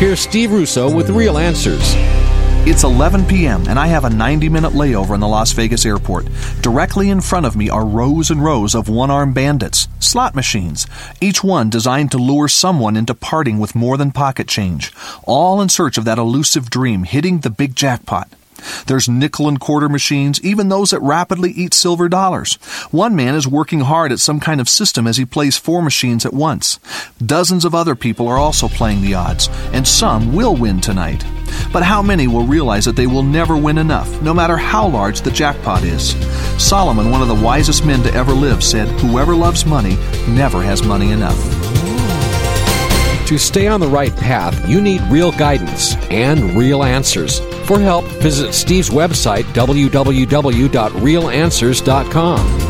Here's Steve Russo with Real Answers. It's 11 p.m., and I have a 90 minute layover in the Las Vegas airport. Directly in front of me are rows and rows of one armed bandits, slot machines, each one designed to lure someone into parting with more than pocket change, all in search of that elusive dream hitting the big jackpot. There's nickel and quarter machines, even those that rapidly eat silver dollars. One man is working hard at some kind of system as he plays four machines at once. Dozens of other people are also playing the odds, and some will win tonight. But how many will realize that they will never win enough, no matter how large the jackpot is? Solomon, one of the wisest men to ever live, said, Whoever loves money never has money enough. To stay on the right path, you need real guidance and real answers. For help, visit Steve's website, www.realanswers.com.